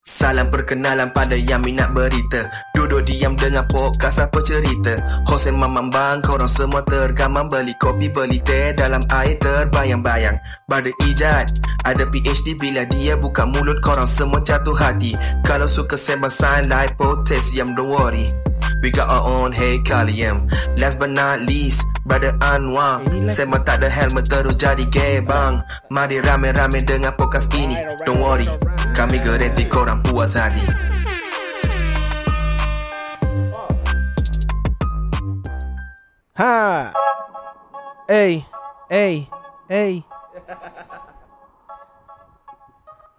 Salam perkenalan pada yang minat berita. Duduk diam dengan podcast apa cerita. Hosen mamam bang korang semua tergamam Beli kopi beli teh dalam air terbayang-bayang. Pada ijat ada PhD bila dia buka mulut korang semua jatuh hati. Kalau suka sembang sign like potassium don't worry We got our own hey Kalium. Last but not least Brother Anwar. Sembang tak ada helmet terus jadi gay bang Mari rame-rame dengan podcast ini. Don't worry Kami garanti korang puas hati Ha. Hey, hey, hey.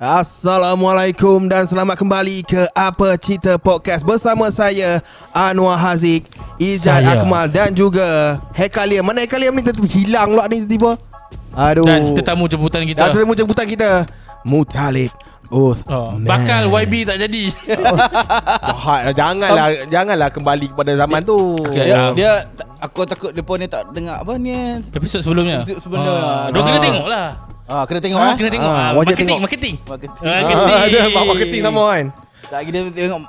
Assalamualaikum dan selamat kembali ke Apa Cerita Podcast bersama saya Anwar Haziq, Izat Saya. Akmal dan juga Hekaliam. Mana Hekaliam ni tiba hilang pula ni tiba-tiba. Aduh. Dan tetamu jemputan Dan kita tetamu jemputan kita Mutalib Oh, Man. Bakal YB tak jadi Jahat lah Janganlah Janganlah kembali kepada zaman tu Okay. Dia, Ah. dia aku takut depa ni tak dengar apa ni. Episod sebelumnya Episod sebelumnya. Ah, Diorang kena Ah. tengok lah Ah kena tengok ah, ah. Kena tengok Ah, ah, Marketing tengok. Marketing Marketing. Ah, Ah, Marketing Ada buat marketing sama kan Tak kita tengok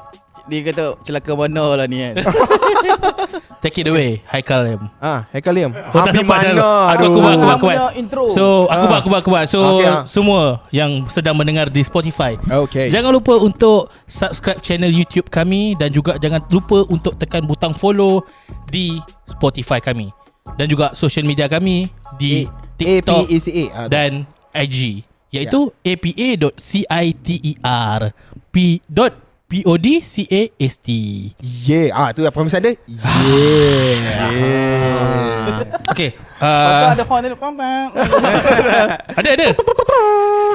dia kata celaka mana lah ni kan. Take it away Haikal Lim Ah, Hekaliam Oh, tak sempat dah. Aku- aku buat, aku buat, aku buat. Intro. So aku Ah. buat aku buat aku buat So Okay, ah. semua yang sedang mendengar di Spotify Okay Jangan lupa untuk subscribe channel YouTube kami dan juga jangan lupa untuk tekan butang follow di Spotify kami dan juga social media kami di TikTok A-P-E-C-A ah, dan IG iaitu dot podcast. Yeah ah, tu apa misalnya dia Yeah Okay. Tu Uh, ada horn ada ada.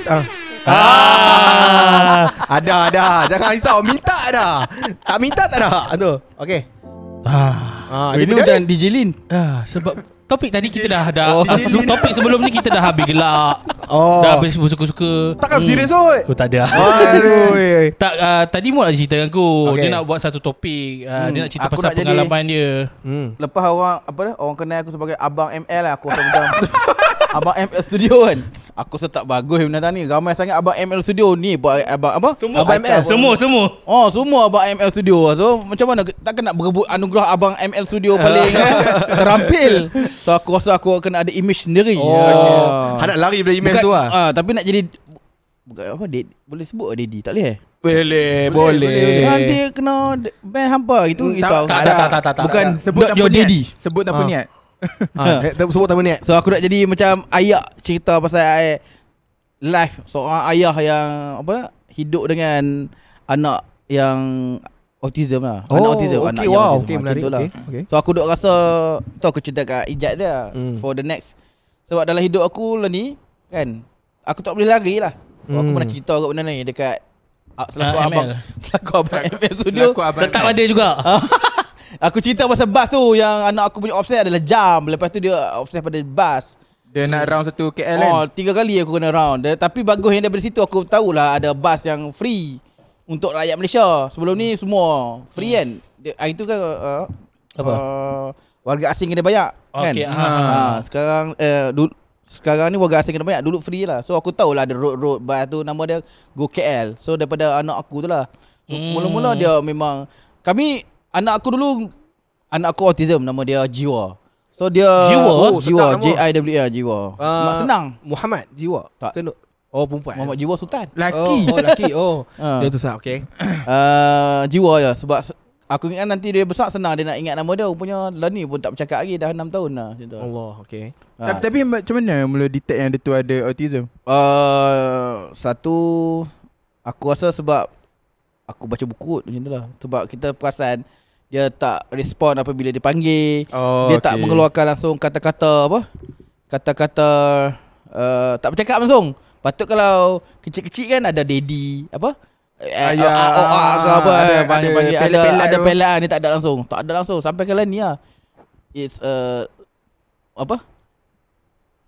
Ah. Ah. Ada ada Jangan risau Minta ada Tak minta tak ada Tu Okay Ah. ah, Ini dia- macam DJ Lin. Ah, sebab topik tadi kita dah dah Oh. ah, topik sebelum ni kita dah habis gelak. Oh Dah habis suka-suka. Takkan Hmm. serius kot Oh tak ada. Aduh. Tak uh, tadi ada cerita dengan aku. Okay. Dia nak buat satu topik. Uh, Hmm, dia nak cerita aku pasal nak jadi- pengalaman dia. Hmm. Lepas orang apa dah orang kenal aku sebagai abang ML lah aku akan macam abang ML studio kan. Aku rasa tak bagus benda ni. Ramai sangat abang ML studio ni buat abang apa? Semua abang ML. Semua semua. Oh semua abang ML Studio So macam mana Takkan nak berebut anugerah abang ML Studio paling eh, Terampil So aku rasa aku kena ada image sendiri Oh Han nak lari dari email Bukan, tu lah ah, Tapi nak jadi Bukan apa dad, Boleh sebut Daddy Tak boleh eh Boleh Boleh Nanti kena d- Band hampa gitu Hmm, risau. Tak tak tak tak tak. tak. Bukan Sebut not tanpa your niat daddy Sebut tanpa Ah. niat ah, eh, Sebut tamu niat So aku nak jadi macam Ayak cerita pasal I, Life Seorang ayah yang Apa Hidup dengan Anak yang Autism lah Anak Oh autism anak okay yang wow autism. Okay Ah, menarik tu lah. Okay okay So aku duk rasa Tu aku cerita kat Ijat dia Hmm. For the next Sebab dalam hidup aku lah ni Kan Aku tak boleh lari lah so, Aku Hmm. pernah cerita kat benda ni Dekat ah, Selaku Ah, abang ML. Selaku abang ML studio Selaku abang Tetap ML. ada juga. Aku cerita pasal bas tu Yang anak aku punya offset adalah jam Lepas tu dia offset pada bas Dia nak round satu KL Oh kan tiga kali aku kena round Dan- Tapi bagus yang daripada situ Aku tahulah ada bas yang free Untuk rakyat Malaysia Sebelum ni semua Free kan dia, Hari tu kan uh, Apa? Uh, warga asing kena bayar kan? Okey, ah. Ha, sekarang eh, dulu, sekarang ni warga asing kena banyak Dulu free lah. So aku tahulah ada road-road bus tu Nama dia Go KL So daripada anak aku tu lah. So, Hmm. Mula-mula dia memang Kami Anak aku dulu Anak aku autism Nama dia Jiwa. So dia Jiwa? oh, Jiwa sedap nama. J-I-W-A Jiwa. Ah, Mak senang. Muhammad Jiwa. Tak. Kena Oh perempuan. Muhammad Jiwa Sultan. Laki Oh, oh laki Oh. Ha. Dia tu sah Okay. Uh, Jiwa ya Sebab se- Aku ingat nanti dia besar Senang dia nak ingat nama dia Rupanya lah ni pun tak bercakap lagi Dah 6 tahun lah macam tu. Allah okay Ha. Tapi, tapi macam mana mula detect yang dia tu ada autism Uh, satu aku rasa sebab aku baca buku macam tu lah. Sebab kita perasan dia tak respon apabila dipanggil. Oh dia tak mengeluarkan langsung kata-kata apa? Kata-kata uh, tak bercakap langsung. Patut kalau kecil-kecil kan ada daddy apa? Eh, Ayah, ah, oh, ah, ke apa ada panggil, ada panggil, ada pelat-pelat ada pelaan dia tak ada langsung. Tak ada langsung sampai kali ni lah. It's uh, apa?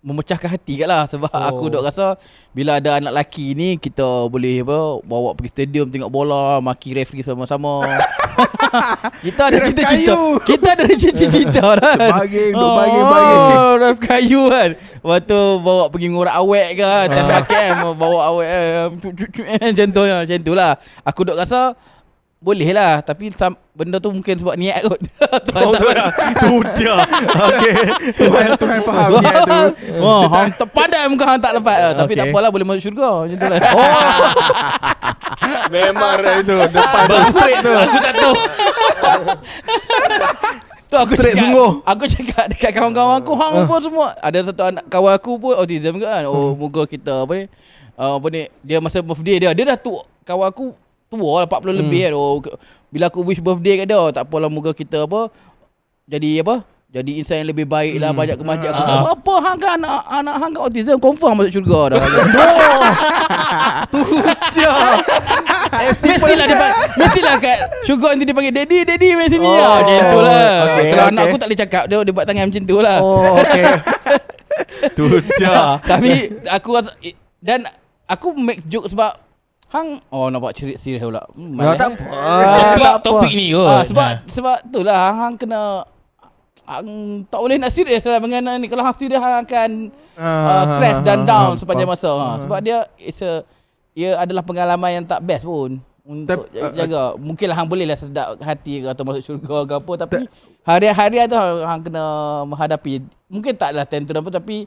Memecahkan hati kat lah sebab oh. aku duk rasa bila ada anak lelaki ni kita boleh apa bawa pergi stadium tengok bola maki referee sama-sama. Kita ada cita-cita. Kita ada cita-cita kan? Baging, duk baging, baging. oh, ref kayu kan? Lepas tu bawa pergi ngorak awet kan? Time KM bawa awet eh, eh, Macam tu lah Macam tu lah. Aku duk rasa boleh lah Tapi sam, benda tu mungkin sebab niat kot Tuhan Oh, tak- tu dah. Tu dia. Okey. Tuhan Tuhan faham niat tu. Oh, hang terpadai muka hang tak lepas okay. Tapi tak Okay. apalah boleh masuk syurga Macam tu lah Memang dah itu Depan tu Straight tu. Aku tak tahu. Tu aku Straight cakap, sungguh. Aku cakap dekat kawan-kawan aku Hang pun semua Ada satu anak kawan aku pun Autism kan Oh moga kita apa ni uh, Apa ni Dia masa birthday dia Dia dah tu Kawan aku Tua lah 40 lebih kan. Oh, Bila aku wish birthday kat dia Tak apalah moga kita apa Jadi apa jadi insan yang lebih baik lah Banyak ke aku Ah. Apa hang kan anak, anak hang kan autism? Confirm masuk syurga dah. Dia. Eh, simple Mestilah dia pa- Mestilah kat Syurga nanti dia panggil Daddy Daddy Main sini Oh, oh, Macam tu lah. okay, Kalau anak okay. aku tak boleh cakap Dia, dia buat tangan macam tu lah. Oh, okey. Tu dia. Tapi aku Dan Aku make joke sebab Hang Oh nampak cerit serius pula hmm, Ah, malas. tak apa. Ah, tak apa. topik ni kot. ah, Sebab Ha. Sebab tu lah Hang kena Hang tak boleh nak serius lah mengenai ni Kalau hang serius Hang akan uh, Stress dan down sepanjang masa ha. Sebab dia It's a Ia adalah pengalaman yang tak best pun Untuk Tapi, jaga Mungkinlah hang boleh lah sedap hati ke Atau masuk syurga ke apa Tapi Hari-hari tu hang, hang kena menghadapi Mungkin taklah tantrum apa Tapi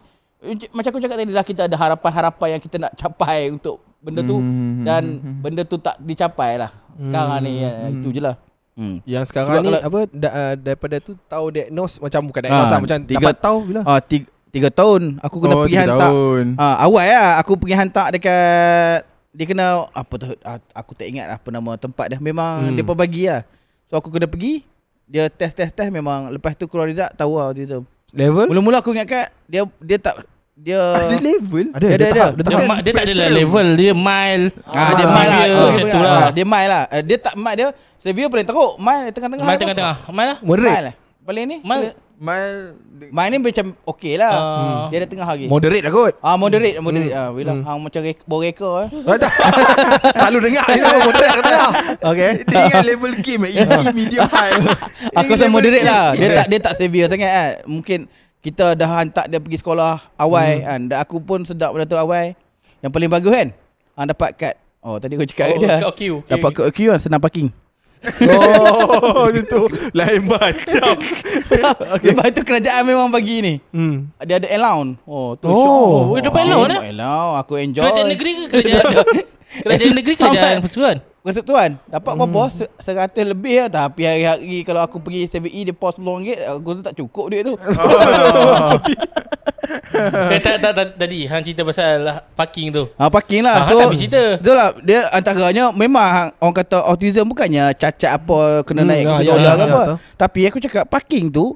Macam aku cakap tadi lah Kita ada harapan-harapan yang kita nak capai Untuk benda tu Hmm. Dan benda tu tak dicapai lah Sekarang ni ya, Itu je lah hmm. Yang sekarang Sebab ni kalau- apa da, uh, daripada tu tahu diagnose macam bukan diagnose Ah, lah, macam tiga- dapat tahu bila. Ah, tiga, tiga tahun Aku kena Oh, pergi hantar tahun. Ah, awal lah aku pergi hantar dekat dia kena apa tu ah, aku tak ingat apa nama tempat dia. Memang Hmm. hmm. depa bagi lah. So aku kena pergi dia test test test memang lepas tu keluar result tahu lah autism. Level? Mula-mula aku ingat kat dia dia tak dia Ada level Ada, Dia dia, ada, tahap, ada. dia Dia, dia tak adalah level Dia mild ah, dia Ah, mild lah. severe, Ah, macam tu lah. ah, Dia mild lah. Eh, dia tak mild dia severe paling teruk. Mild tengah-tengah. Mild apa? tengah-tengah Mild lah Mild Moderate. lah. Paling ni. Mild. Mal Mild ni macam okey lah. Ah. Dia ada tengah lagi. Moderate lah kot. Ah moderate, moderate. Hmm. Ah bila Hmm. hang macam rek, bawa reka eh. Ah. Selalu dengar tu moderate kata lah. Okey. Dia ingat level game eh Easy, medium, high Aku rasa moderate lah Dia tak dia tak severe sangat kan Mungkin Kita dah hantar dia pergi sekolah Awal Hmm. kan Dan aku pun sedap benda tu awal Yang paling bagus kan Hang dapat kad Oh tadi aku cakap Oh, oh, dia kat OQ, okay. Dapat kad OQ kan Senang parking Oh, itu lain macam. okay. Lepas tu kerajaan memang bagi ni Hmm. Dia ada allowance Oh tu Oh. syok. Oh, dapat allowance, eh? Allowance Aku enjoy Kerajaan negeri ke kerajaan Kerajaan negeri ke kerajaan persekutuan Persatuan Dapat berapa Se- Seratus lebih lah Tapi hari-hari Kalau aku pergi 7E Dia pos RM10 Aku tu tak cukup duit tu Eh tak tak tak tadi Hang cerita pasal lah parking tu Ha parking Ah, lah. hang tak habis cerita. Betul lah. Dia antaranya memang hang- orang kata autism bukannya cacat apa kena Hmm, naik ya, ke ya, ya, ya, apa. betul. Tapi aku cakap parking tu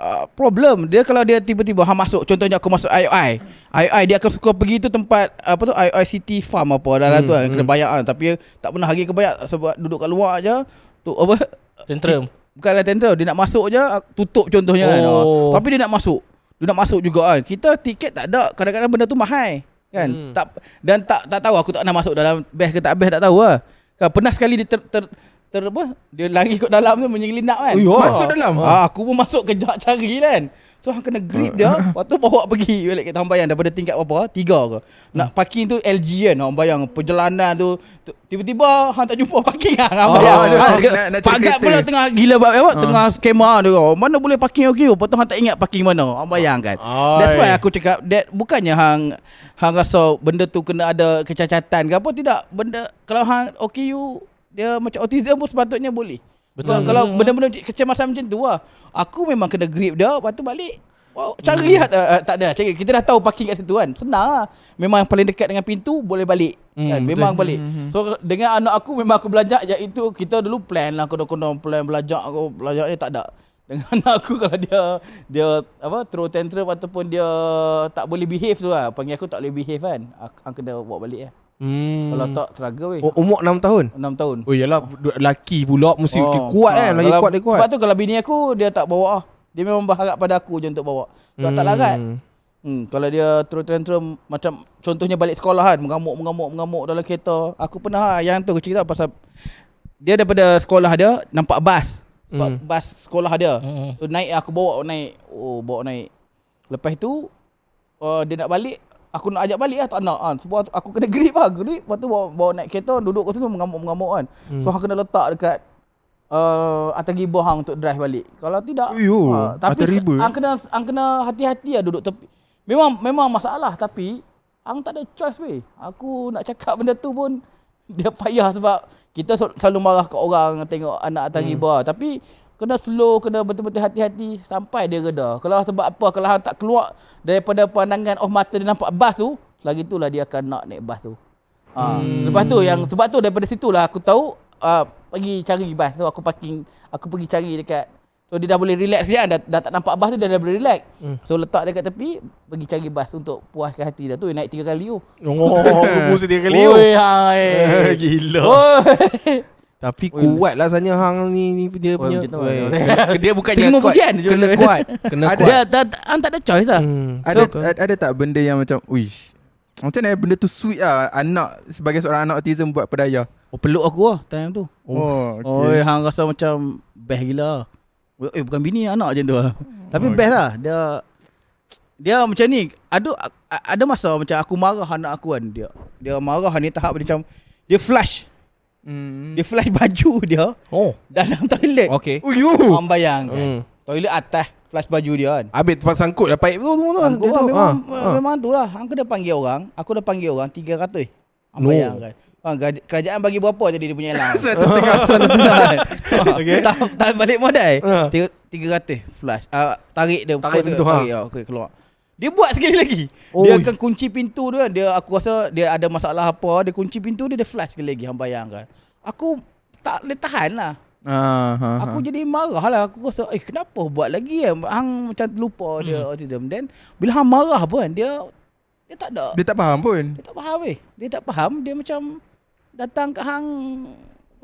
uh, problem. Dia kalau dia tiba-tiba hang masuk contohnya aku masuk IOI. IOI dia akan suka pergi tu tempat apa tu IOI City Farm apa dalam Hmm, tu kan kena bayar kan. Tapi tak pernah lagi kebayar sebab duduk kat luar aja tu apa? Tantrum. Bukanlah tender Dia nak masuk je Tutup contohnya kan. Oh. Tapi dia nak masuk. Dia nak masuk juga kan. Kita tiket tak ada Kadang-kadang benda tu mahal Kan. Hmm. tak Dan tak tak tahu Aku tak pernah masuk dalam Best ke tak best tak tahu lah. Kan, Pernah sekali dia ter, ter, ter apa? Dia lari kot dalam tu Menyelinap kan? Oh. Masuk dalam? ah, Aku pun masuk kejap cari kan? So hang kena grip dia. Lepas tu bawa pergi. Balik kat Taman Bayang Daripada tingkat berapa? Tiga ke? Nak parking tu LG kan? Hang bayang Perjalanan tu. Tu- Tiba-tiba Hang tak jumpa parking hang Hang Oh, bayang nak- nak cari Pagat pula tengah gila bab apa? Tengah skema dia oh, Mana boleh parking okey? Lepas tu hang tak ingat parking mana. Hang bayang kan? That's why aku cakap that Bukannya hang Hang rasa benda tu kena ada kecacatan ke apa? Tidak. Benda Kalau hang OKU Dia macam autism pun sepatutnya boleh Betul. Betul. Kalau Betul. benda-benda kecemasan macam tu lah. Aku memang kena grip dia. Lepas tu balik. Wow, cari lah. Uh, uh, tak ada. Cari. Kita dah tahu parking kat situ kan. Senang lah. Memang yang paling dekat dengan pintu boleh balik. Hmm, kan? Memang balik. So dengan anak aku memang aku belajar iaitu kita dulu plan lah. Kena-kena plan belajar aku. Belajar ni tak ada. Dengan anak aku kalau dia dia apa throw tantrum ataupun dia tak boleh behave tu lah. Panggil aku tak boleh behave kan. Aku, aku kena bawa balik lah. Hmm. Kalau tak struggle weh. Oh, umur 6 tahun. 6 tahun. Oh iyalah lelaki pula mesti Oh. kuat kan. Ah, Lagi kalau- kuat dia kuat. Sebab tu kalau bini aku dia tak bawa ah. Dia memang berharap pada aku je untuk bawa. Sebab tak larat. Hmm. Hmm, kalau dia tantrum macam contohnya balik sekolah kan mengamuk mengamuk mengamuk dalam kereta. Aku pernah lah, yang tu aku cerita pasal dia daripada sekolah dia nampak bas. Hmm. Bas sekolah dia. Hmm. So naik aku bawa naik. Oh bawa naik. Lepas tu uh, dia nak balik Aku nak ajak balik lah tak nak kan. Sebab aku kena grip lah Grip. Lepas tu bawa, bawa naik kereta Duduk kat situ mengamuk-mengamuk kan. Hmm. So hang kena letak dekat uh, Atas riba hang untuk drive balik. Kalau tidak Uyuh, ah, Tapi hang kena, hang kena hati-hati lah duduk tepi. Memang memang masalah Tapi Hang tak ada choice weh. Aku nak cakap benda tu pun Dia payah sebab Kita sel- selalu marah kat orang Tengok anak atas hmm. riba Tapi Kena slow, kena betul-betul hati-hati sampai dia reda. Kalau sebab apa, kalau hang tak keluar daripada pandangan oh mata dia nampak bas tu, selagi itulah dia akan nak naik bas tu. Ha. Hmm. Lepas tu yang sebab tu daripada situlah aku tahu uh, pergi cari bas. So aku parking, aku pergi cari dekat So dia dah boleh relax sekejap dah, dah tak nampak bas tu dah, dah boleh relax. Hmm. So letak dekat tepi, pergi cari bas untuk puaskan hati dah tu. Naik tiga kali tu. Oh, kubur setiap kali tu. Oi, hai. Gila. Oi. Tapi Oi. kuat lah rasanya hang ni, ni dia punya. lah. Dia bukannya Terima kuat. pujian. Kena kuat. Kena kuat. Dia tak, hang tak ada choice lah. Hmm. Ada, betul. ada ada tak benda yang macam Uish Macam mana benda tu sweet lah Anak Sebagai seorang anak autism Buat pedaya Oh, peluk aku lah time tu. Oh, Oh, okay. hang rasa macam best gila. Eh, bukan bini anak macam tu lah. Tapi Oh, best lah. Dia dia macam ni. Ada ada masa macam aku marah anak aku kan dia. Dia marah ni tahap dia macam dia flash. Hmm. Dia flash baju dia Oh. dalam toilet. Okey. Uyuh Hang bayangkan. Hmm. Toilet atas flash baju dia kan. Habis tempat sangkut dah paip tu semua tu. Aku Dia lah, tu. memang, Ha, ha. memang tu lah. Hang kena panggil orang. Aku dah panggil orang 300. Hang No. bayangkan. Ha, keraj- kerajaan bagi berapa jadi dia punya elang? Satu setengah Satu setengah kan. Okay. Tak tak balik modal. Ha. Tiga- 300 flash. Uh, tarik dia Tarik pintu, ha. tarik, ha. okay, keluar. Dia buat sekali lagi. Oh. Dia akan kunci pintu tu kan. Dia aku rasa dia ada masalah apa, dia kunci pintu dia dia flash sekali lagi hang bayangkan. Aku tak boleh tahan lah. ah, ha, Aku ha. jadi marah lah. Aku rasa, eh kenapa buat lagi kan? Hang macam terlupa dia Hmm. autism. Then, bila hang marah pun, dia dia tak ada. Dia tak faham pun Dia tak faham weh. Dia tak faham. Dia macam datang ke hang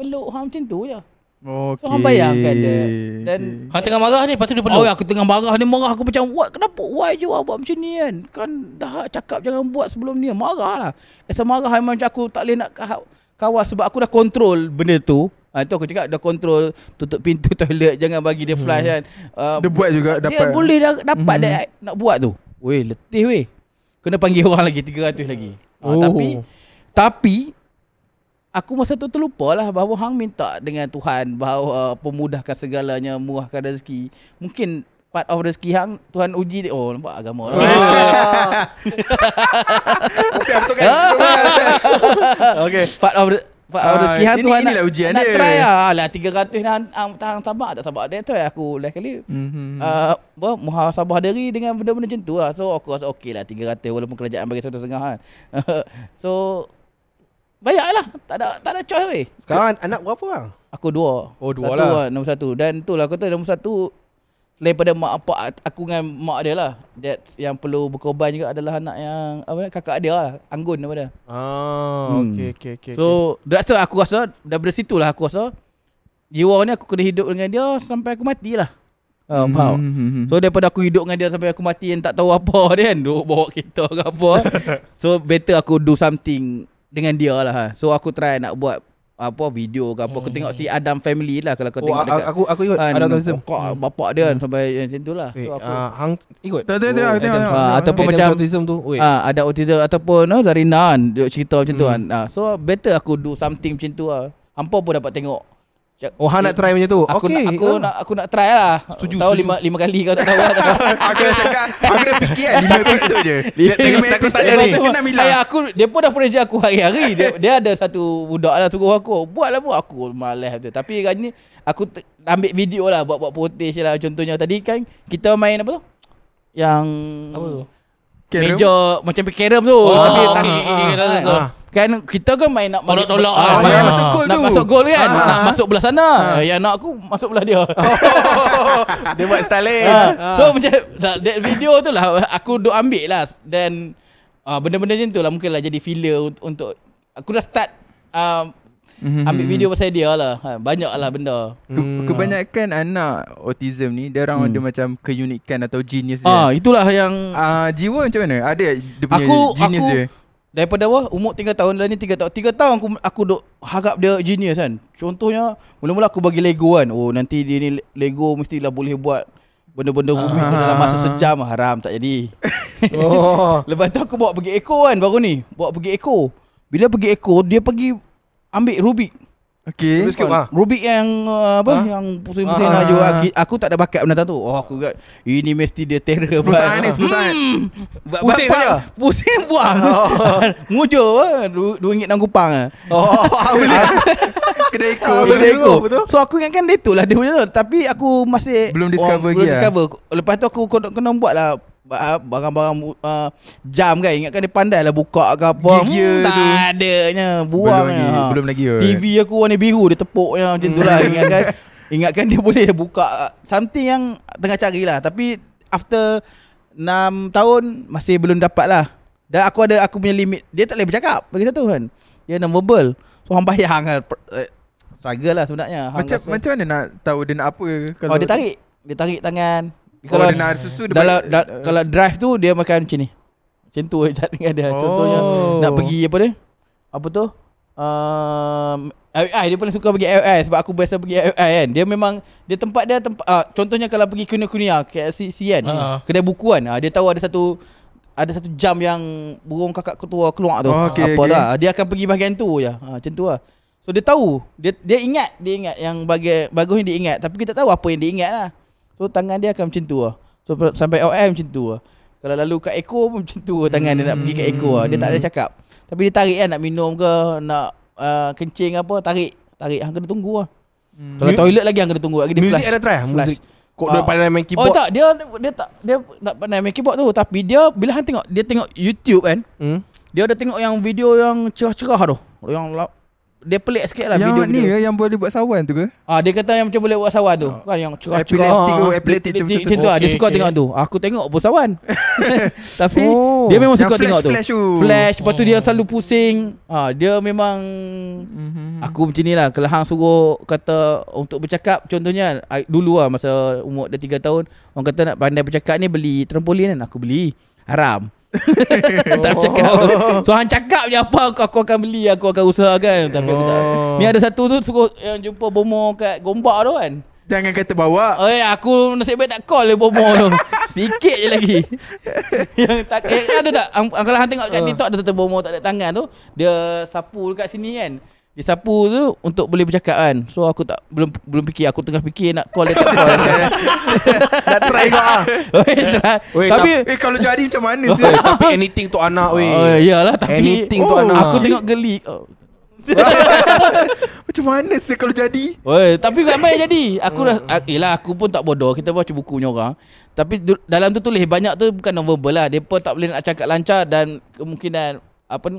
peluk hang macam tu je. Okay. So, hang bayangkan dia. Dan Hang tengah marah ni Lepas tu dia peluk Oh aku tengah marah Dia marah aku macam What kenapa Why you awak buat macam ni kan Kan dah cakap jangan buat sebelum ni Marah lah Asa marah memang macam aku tak boleh nak kaw- kawal Sebab aku dah kontrol benda tu Ha, tu aku cakap dah kontrol tutup pintu toilet jangan bagi dia flash kan. Uh, Dia buat juga dia dapat boleh dah, dapat Mhm. dia nak buat tu. Weh letih weh. Kena panggil orang lagi 300 lagi. Ha, Oh. tapi tapi aku masa tu terlupa lah bahawa hang minta dengan Tuhan bahawa uh, pemudahkan segalanya, murahkan rezeki. Mungkin part of rezeki hang Tuhan uji dia. Oh nampak agama. Okey, betul kan? Betul kan? okay. Part of the Part of Ah, rezeki hang ini- Tuhan inilah nak, ujian nak dia. try lah. Lah 300 ni hang, hang tahan sabar tak sabar. Dia tu aku last kali Mhm. uh, apa, muhasabah diri dengan benda-benda macam tu lah. So aku rasa okey lah 300 walaupun kerajaan bagi satu setengah kan. so bayar lah. Tak ada tak ada choice weh. Sekarang anak berapa orang? Aku dua. Oh, dua satu lah. Nombor satu. Dan tu lah aku kata nombor satu daripada mak apa aku dengan mak dia lah. That yang perlu berkorban juga adalah anak yang apa ni, kakak dia lah. Anggun nama dia. Ah, Hmm. okey okey okey. So that's why aku rasa daripada situ lah aku rasa jiwa ni aku kena hidup dengan dia sampai aku mati lah. Uh, faham? Mhm. So daripada aku hidup dengan dia sampai aku mati yang tak tahu apa dia kan Duduk bawa kereta ke apa So better aku do something dengan dia lah ha. So aku try nak buat apa video ke apa Aku tengok si Adam Family lah kalau kau Oh, tengok a- aku aku ikut Kan, ada autism. Kok bapak dia kan sampai macam tu lah Eh, So aku ah, hang ikut. Tengok, tengok, Oh, tengok. Ah, ataupun Adam's macam- autism tu. Oi. Ah, ada autism ataupun no, Zarina kan Dia cerita macam tu Hmm. kan ah, So better aku do something macam tu lah Hampa pun dapat tengok Oh, hang nak try macam tu. Aku Okey. nak, aku ah. nak aku nak try lah. Setuju, Tahu setuju. lima lima kali kau tak tahu lah. Aku dah cakap Aku dah fikir kan Lima episod je episod tak ada ni. Kena milah Ayah aku dia pun dah pressure aku hari-hari. Dia, dia ada satu budak lah suruh aku. Buatlah buat aku malas tu. Tapi kan ni aku te- ambil video lah buat-buat footage lah contohnya tadi kan kita main apa tu? Yang Apa tu? Meja macam carom tu Oh, tapi okey, tangan- okey, okey, kan, betul. Kan kita kan main nak Tolak-tolak ah, lah. main Ah. masuk gol Nak nak masuk gol kan Ah. nak masuk belah sana yang anak aku masuk belah dia Dia buat style lain. Ha. Ah. So macam that, video tu lah aku duk ambil lah dan uh, benda-benda macam tu lah mungkin lah jadi filler untuk, untuk aku dah start uh, Mhm. Ambil video pasal dia lah ha, Banyak lah benda Ke- Kebanyakan anak autism ni Dia orang Hmm. ada macam keunikan atau genius Ah dia Itulah yang Ah, Jiwa macam mana? Ada dia punya Aku- genius aku- dia Daripada apa Umur 3 tahun Lah ni 3 tahun 3 tahun aku aku duk harap dia genius kan. Contohnya Mula-mula aku bagi Lego kan. Oh nanti dia ni Lego mestilah boleh buat Benda-benda rumit Ah. dalam masa sejam. Haram tak jadi. Oh. Lepas tu aku bawa pergi Eko kan Baru ni. Bawa pergi Eko Bila pergi Eko Dia pergi Ambil Rubik Okay Terus sikit, ah. Rubik yang uh, apa Ha? yang pusing-pusing Ah. nak jual Aku- aku tak ada bakat benda tu. Oh aku ingat ini mesti dia terror 10 saat ni 10 saat Ba- Pusing saja? Pusing buang. Mujur ah. Du- dua ringgit enam kupang ah. Oh, boleh. Kedai Ah, ko. Kedai betul. So aku ingatkan dia tu lah dia punya tu. Tapi aku masih Belum discover belum lagi lah. discover. Lepas tu aku kena, kena buat lah ba- barang-barang uh, jam kan ingatkan dia pandai lah buka ke apa. Gear tak tu. adanya Belum buang lagi ha. Belum lagi kot. TV aku warna biru dia tepuknya macam tu lah ingatkan. Ingatkan dia boleh buka something yang tengah cari lah. Tapi after 6 tahun masih belum dapat lah. Dan aku ada aku punya limit. Dia tak boleh bercakap bagi satu kan. Dia non verbal. So hang bayang per- eh, struggle lah sebenarnya. Hang Macam rasa- macam mana nak tahu dia nak apa kalau oh dia tarik. Dia tarik tangan Kalau dia nak ada susu dia dalam da, kalau drive tu dia makan macam ni. Macam tu je cat dengan dia. Contohnya Oh. nak pergi apa dia? Apa tu? Um, LI dia paling suka pergi LI sebab aku biasa pergi LI kan. Dia memang dia tempat dia tempat uh, contohnya kalau pergi kunia-kunia KLCC kan. Ha. Kedai buku kan. Uh, dia tahu ada satu ada satu jam yang burung kakak ketua keluar tu. Oh, okey, apa okey. dah. Dia akan pergi bahagian tu je. Ha, macam tu lah. So dia tahu. Dia dia ingat, dia ingat yang bagi bagusnya dia ingat tapi kita tahu apa yang dia ingat lah. So tangan dia akan macam tu lah. So sampai OM macam tu lah. Kalau lalu kat Eko pun macam tu lah tangan dia nak pergi kat Eko lah. Dia tak ada cakap. Tapi dia tarik kan nak minum ke, nak uh, kencing apa, tarik. Tarik, hang kena tunggu lah. Hmm. Kalau toilet lagi hang kena tunggu lagi. Dia Music flash. ada try Music Kok dia Ah. pandai main Oh keyboard tak, dia dia tak dia tak pandai main keyboard tu tapi dia bila hang tengok dia tengok YouTube kan, hmm? dia ada tengok yang video yang cerah-cerah tu. Yang dia pelik sikit lah Yang video ni ke yang boleh buat sawan tu ke? Ah dia kata yang macam boleh buat sawan tu. Kan yang cerah-cerah. Epileptik tu, Ah, epileptik macam tu. Macam tu lah, dia Okey, suka okey. tengok tu. Aku tengok pun sawan. Tapi Oh. dia memang suka flash- tengok tu. flash tu. Flash, lepas tu dia Oh. selalu pusing. Ah dia memang Mhm. Aku macam ni lah Kalau hang suruh Kata Untuk bercakap Contohnya Dulu lah Masa umur dia 3 tahun Orang kata nak pandai bercakap ni Beli trampolin kan Aku beli Haram Tak bercakap. So hang cakap je apa aku, aku akan beli Aku akan usahakan Tapi aku tak. Oh. Ni ada satu tu Suruh yang jumpa bomo Kat gombak tu kan. Jangan kata bawa. Oh ya aku nasib baik tak call dia bomo tu. Sikit je lagi. Yang tak eh, Ada tak? Ang, Kalau hang tengok kat TikTok Ada satu bomo tak ada tangan tu. Dia sapu dekat sini kan dia sapu tu untuk boleh bercakap kan. So aku tak belum belum fikir aku tengah fikir nak call dia tak call. Nak try kau ah try. Weh, tapi Eh kalau jadi macam mana sih? Tapi anything tu anak weh Oh iyalah tapi Anything tu oh, anak. Aku tengok geli. Oh. Macam mana sih kalau jadi? Oi, tapi ramai yang jadi. Aku dah ak- yelah aku pun tak bodoh. Kita baca bukunya orang. Tapi du- dalam tu tulis banyak tu bukan non verbal lah. Depa tak boleh nak cakap lancar dan kemungkinan apa ni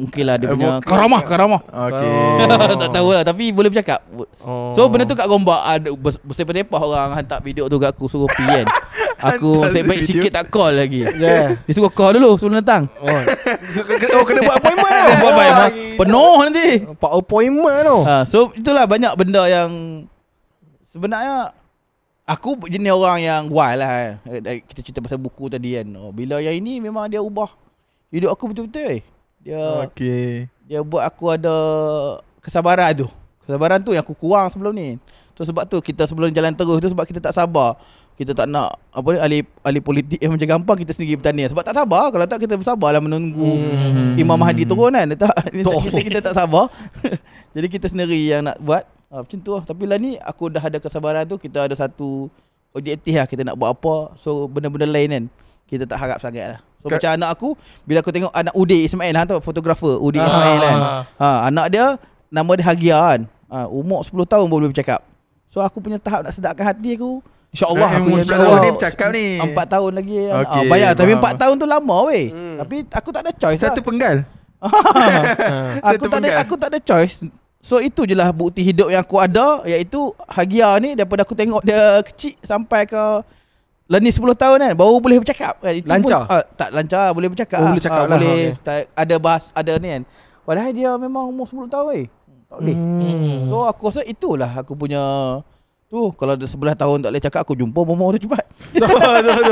mungkinlah dia Eh, punya vokal. karamah karamah. Okey. tak tahulah tapi boleh bercakap. Oh. So benda tu kat gombak ada bers- bersepah-sepah orang hantar video tu kat aku suruh pergi kan. Aku nasib baik sikit tak call lagi. Yeah Dia suruh call dulu sebelum datang. Oh, So, oh kena buat appointment tau Buat baik mah. Penuh nanti. Pak appointment tau Ha, so itulah banyak benda yang sebenarnya aku jenis orang yang wild lah. kan. Eh, Kita cerita pasal buku tadi kan. Oh, bila yang ini memang dia ubah hidup aku betul-betul. Eh. Dia Okey. dia buat aku ada kesabaran tu. Kesabaran tu yang aku kurang sebelum ni. So sebab tu kita sebelum jalan terus tu sebab kita tak sabar. Kita tak nak apa ni ahli ahli politik yang macam gampang kita sendiri bertanding. Sebab tak sabar. Kalau tak kita bersabarlah menunggu Hmm. Imam Mahdi turun kan. Tak Tuh. kita, kita tak sabar. Jadi kita sendiri yang nak buat. Ha, macam tu lah. Tapi lah ni aku dah ada kesabaran tu kita ada satu objektif lah kita nak buat apa. So benda-benda lain kan. Kita tak harap sangat lah. So Ka- macam anak aku bila aku tengok anak Ude Ismail lah tu fotografer Ude Ah. Ismail kan. Ha, anak dia nama dia Hagia kan. Ha, umur 10 tahun boleh bercakap. So aku punya tahap nak sedapkan hati aku InsyaAllah Eh, aku umur yang 10 tahun ni bercakap ni. 4 tahun lagi kan. Okey, Ah, bayar tapi faham. 4 tahun tu lama weh. Hmm. Tapi aku tak ada choice Satu lah. penggal. aku Satu tak ada penggal. aku tak ada choice. So itu je lah bukti hidup yang aku ada iaitu Hagia ni daripada aku tengok dia kecil sampai ke lah ni 10 tahun kan baru boleh bercakap kan. Itu Lancar? Pun, ah, tak lancar boleh bercakap. Oh, ah. boleh cakap Ah, lah, Boleh okey. tak, ada bahas ada ni kan. Padahal dia memang umur 10 tahun weh. Tak boleh. Hmm. So aku rasa itulah aku punya tu kalau ada 11 tahun tak boleh cakap aku jumpa umur tu cepat.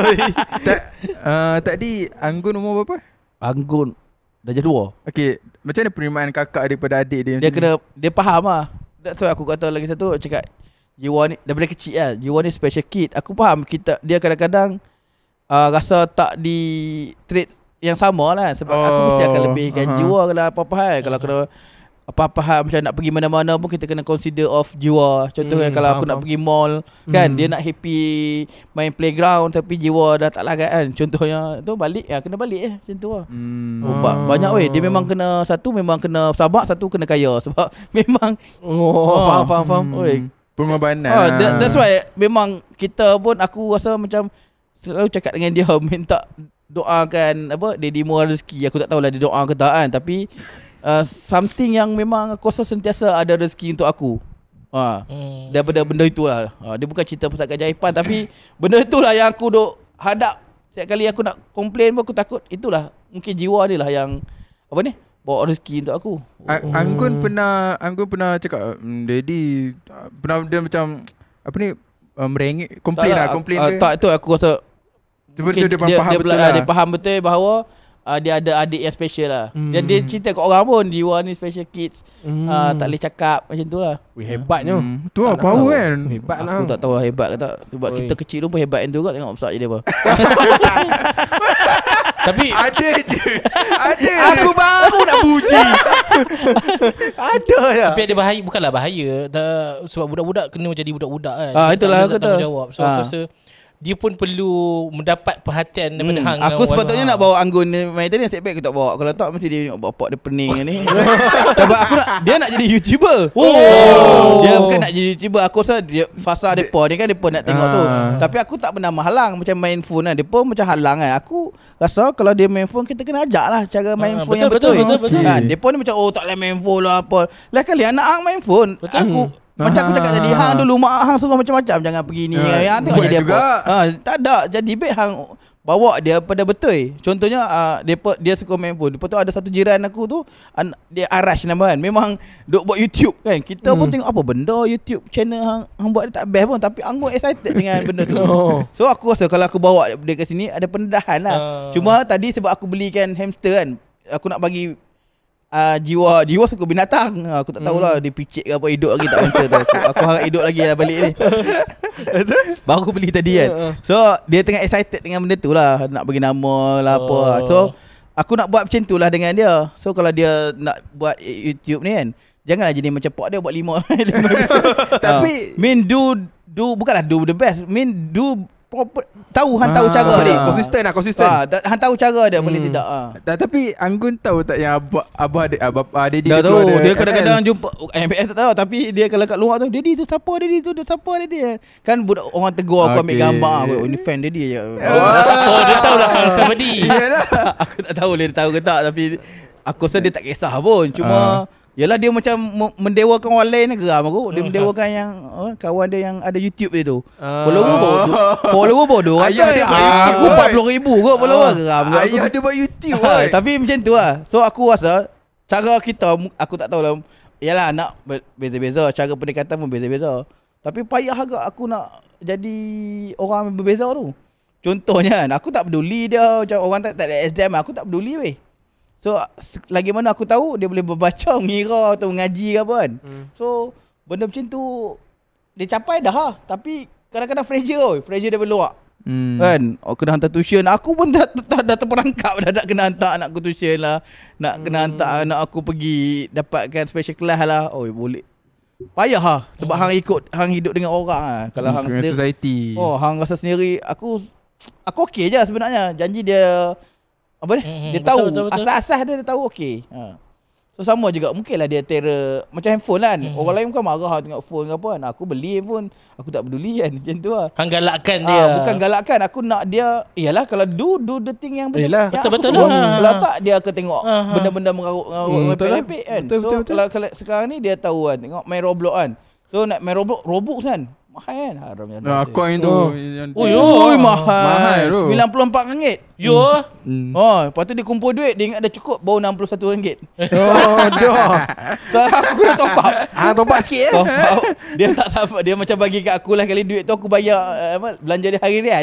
tak, uh, Tadi Anggun umur berapa? Anggun dah jadi dua. Okay Macam mana penerimaan kakak daripada adik dia Dia kena dia faham lah. That's why aku kata lagi satu cakap jiwa ni daripada kecil lah. Jiwa ni special kid. Aku faham kita dia kadang-kadang uh, rasa tak di treat yang sama lah sebab oh, aku mesti akan Oh, lebihkan aha. jiwa kalau apa-apa hal. Kalau kena apa-apa hal macam nak pergi mana-mana pun kita kena consider of jiwa. Contohnya Hmm, kalau aku faham, nak faham. pergi mall kan Hmm. dia nak happy main playground tapi jiwa dah tak larat kan. Contohnya tu balik ya kena balik eh macam tu lah. hmm. Oh, ba- banyak weh dia memang kena satu memang kena sabar satu kena kaya sebab memang Oh, faham, faham, faham. Hmm. Oi. Pengorbanan Oh, lah. that, that's why memang kita pun aku rasa macam selalu cakap dengan dia minta doakan apa daddy mu rezeki. Aku tak tahulah dia doa ke tak kan tapi uh, something yang memang aku rasa sentiasa ada rezeki untuk aku. Ha. Hmm. Daripada benda itulah. Ha, dia bukan cerita pasal keajaiban tapi benda itulah yang aku duk hadap. Setiap kali aku nak komplain pun aku takut itulah mungkin jiwa dia lah yang apa ni? Bawa rezeki untuk aku. A- Anggun pernah Anggun pernah cakap mm, Daddy Pernah dia macam Apa ni uh, Merengek Komplain lah Komplain uh, dia. Tak tu aku rasa Cuma mungkin dia, dia, faham dia, betul dia, lah. Dia faham betul bahawa uh, dia ada adik yang special lah. Hmm. Dan dia cerita kat orang pun jiwa ni special kids. Hmm. Uh, tak boleh cakap macam tu lah. Weh, hebatnya. hmm. Tu lah Tak power tahu. kan Hebat lah. Aku tak tahu lah hebat ke tak. Sebab Oi. kita kecil tu pun hebat yang tu kot. Tengok besar je dia apa. Tapi Ada je Ada Aku baru nak puji. Ada ya. Tapi ada bahaya Bukanlah bahaya dah, Sebab budak-budak Kena jadi budak-budak kan Ah, Dia itulah tak aku tahu. So Ah. aku rasa Dia pun perlu Mendapat perhatian Daripada Hmm. hang Aku sepatutnya orang- nak bawa Anggun ni main tadi nasib baik aku tak bawa. Kalau tak mesti dia tengok bapak dia pening ni. Sebab aku nak dia nak jadi YouTuber. Oh. Dia bukan nak jadi YouTuber Aku rasa dia Fasa depa ni kan Depa nak tengok tu Ah. Tapi aku tak pernah menghalang Macam main phone kan Depa macam halang kan Aku rasa Kalau dia main phone Kita kena ajak lah Cara main Ah, phone betul, yang betul betul, betul, betul. Kan Depa ni macam Oh tak boleh main phone lah apa Lah kali anak hang main phone Betul. Aku Macam aku cakap tadi Hang dulu mak hang suruh macam-macam Jangan pergi ni. Ah, Hang tengok jadi juga. apa ha, Tak ada. Jadi baik hang Bawa dia pada betul. Contohnya uh, depa, Dia suka main phone. Lepas tu ada satu jiran aku tu an, Dia Arash nama kan. Memang Duk buat YouTube kan. Kita pun tengok apa benda YouTube channel hang, hang buat dia tak best pun. Tapi Anggun excited dengan benda tu. Oh. So aku rasa Kalau aku bawa dia ke sini Ada pendedahan lah. Ah. Cuma tadi sebab aku belikan hamster kan Aku nak bagi uh, Jiwa Jiwa suka binatang. Ah, Aku tak tahulah Dia picit ke apa Hidup lagi tak hamster tu. Aku, aku harap hidup lagi lah balik ni. Baru aku beli tadi kan. So dia tengah excited dengan benda tu lah. Nak bagi nama lah apa. Oh. So Aku nak buat macam tu lah dengan dia. So kalau dia nak buat YouTube ni kan Janganlah jadi macam pak dia buat lima. Tapi- Ah, Mean do Do Bukanlah do the best. Mean do proper, Tahu Han tahu Ah. cara dia Konsisten lah, konsisten. Ah, da- Han tahu cara dia Boleh Hmm. tidak ah. Tapi Anggun tahu tak Yang abah Abah ada Abah ah, Dah dia tahu Dia ML? kadang-kadang jumpa MBS tak tahu Tapi dia kalau kat luar tu Daddy tu siapa Daddy tu Dia siapa Daddy Kan budak orang tegur aku ambil Okay. gambar Oh ini fan Daddy je Oh dia tahu lah hang somebody Iyalah Aku tak tahu dia tahu ke tak Tapi Aku rasa dia tak kisah pun Cuma Yalah dia macam me- mendewakan orang lain ni geram aku. Dia mendewakan yang oh, kawan dia yang ada YouTube dia tu. Ah. Follower bodoh. Follower bodoh. Ayah dia buat Aku YouTube. 40 ribu kot follower geram. kot aku. Ayah dia buat YouTube Ha, boy. tapi macam tu lah So aku rasa Cara kita Aku tak tahu lah Yalah anak be- Beza-beza Cara pendekatan pun beza-beza Tapi payah agak aku nak Jadi Orang berbeza tu Contohnya kan Aku tak peduli dia Macam orang tak, tak ada SDM Aku tak peduli weh So Lagi mana aku tahu Dia boleh berbaca Mengira Atau mengaji ke apa kan. Hmm. So Benda macam tu Dia capai dah lah. Tapi Kadang-kadang fragile oi. Fragile daripada luar Hmm. Kan? Oh, Kena hantar tuition. Aku pun dah, dah, dah terperangkap Dah nak kena hantar anak aku tuition lah. Nak kena hantar anak aku pergi Dapatkan special class lah. Oh boleh. Payah lah. Sebab hang ikut Hang hidup dengan orang lah. Kalau hang Dengan sendiri society. Oh hang rasa sendiri Aku Aku okey je sebenarnya. Janji dia Apa ni Mhm, Dia betul, tahu. Betul, betul. Asas-asas dia dia tahu okey. Ha. So sama juga. Mungkinlah dia terror Macam handphone kan. Mhm. Orang lain bukan marah lah Tengok phone ke apa kan. Aku beli pun Aku tak peduli kan. Macam tu lah. Hang galakkan dia. Ah, bukan galakkan. Aku nak dia Iyalah kalau do Do the thing yang betul. Betul-betul aku suka. lah. Kalau tak dia akan tengok Ah, ah. Benda-benda mengarut-ngarut Hmm, betul lah. Kan. Betul, So betul, betul. Kalau, kalau sekarang ni Dia tahu kan. Tengok main Roblox kan. So nak main Roblox Roblox kan Mahal kan Haram yang Nah, tu. coin tu. Oh. yang- Oh, yo. Oi mahal, Mahal tu. RM94 Yo. Hmm. Oh, lepas tu dia kumpul duit Dia ingat dah cukup Baru RM61 Oh, dah. So aku dah top up Ah, topak sikit ya. Top up Dia tak sabar Dia macam bagi kat aku lah Kali duit tu aku bayar uh, apa, Belanja dia harian dia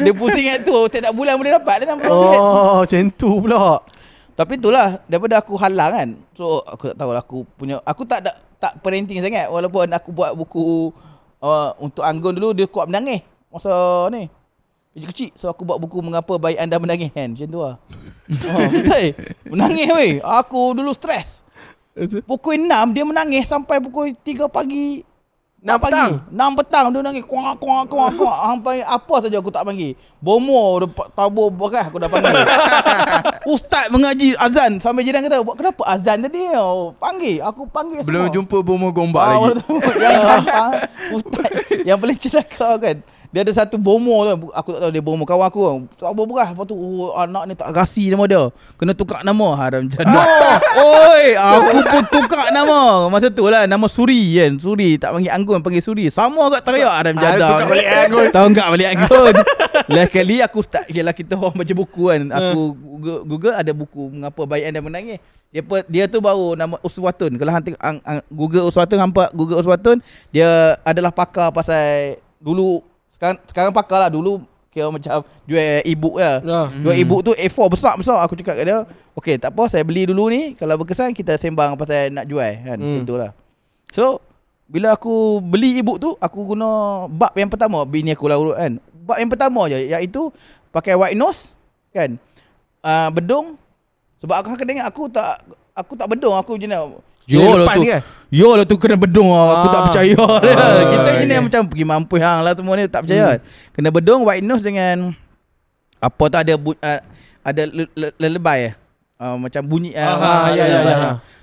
Dia pusing kat tu Tiap-tiap bulan boleh dapat Dia RM60 Oh, macam tu pula. Tapi itulah Daripada aku halang kan So aku tak tahu lah Aku punya Aku tak tak, tak parenting sangat. Walaupun aku buat buku uh, Untuk Anggun dulu Dia kuat menangis Masa ni. Kecil-kecil. So aku buat buku Mengapa bayi anda menangis kan? Macam tu lah. Oh, Betul. Menangis weh. Aku dulu stres. Pukul 6 dia menangis Sampai pukul 3 pagi 6 pagi. petang? 6 petang dia nangis kuak kuak kuak kuak sampai apa saja aku tak panggil. Bomo tabur beras aku dah panggil. Ustaz mengaji azan sampai jiran kata, "Buat kenapa azan tadi?" Oh, panggil, aku panggil Belum semua. jumpa bomo gombak Ah, lagi. yang ah, Ustaz yang paling celaka kan. Dia ada satu bomo tu. Aku tak tahu dia bomo kawan aku. Tabur beras Lepas tu oh, Anak ni tak kasi nama dia. Kena tukar nama. Haram jadah Oi Aku pun tukar nama. Masa tu lah Nama Suri kan. Suri Tak panggil Anggun Panggil Suri. Sama agak teriak Haram Ah, jadah tukar balik Anggun. Tahu tak balik Anggun? Lain kali aku start Yelah kita orang baca buku kan. Aku Google, Google ada buku Mengapa bayi anda menangis dia dia tu baru nama Uswatun. Kalau hang ang, Google Uswatun hampa Google Uswatun dia adalah pakar pasal dulu sekarang sekarang pakar lah dulu kira macam jual e-book lah. Ah. Jual e-book tu A4 besar-besar aku cakap kat dia, okey tak apa saya beli dulu ni kalau berkesan kita sembang pasal nak jual kan. Hmm. Macam tu lah. So bila aku beli e-book tu aku guna bab yang pertama bini aku lah urut kan. Bab yang pertama je iaitu pakai white nose kan. Uh, bedung sebab aku kena ingat aku tak aku tak bedung aku je nak Yo lah tu kan? Yo lah tu kena bedung ah. Aku tak Ah. percaya dia. Ah, Kita okay. ni yang macam pergi mampu hang lah semua ni tak percaya. Kena bedung white nose dengan apa tak ada bu, uh, ada le, le, lelebay eh. Uh, macam bunyi uh, Ah, ya, ya, ya.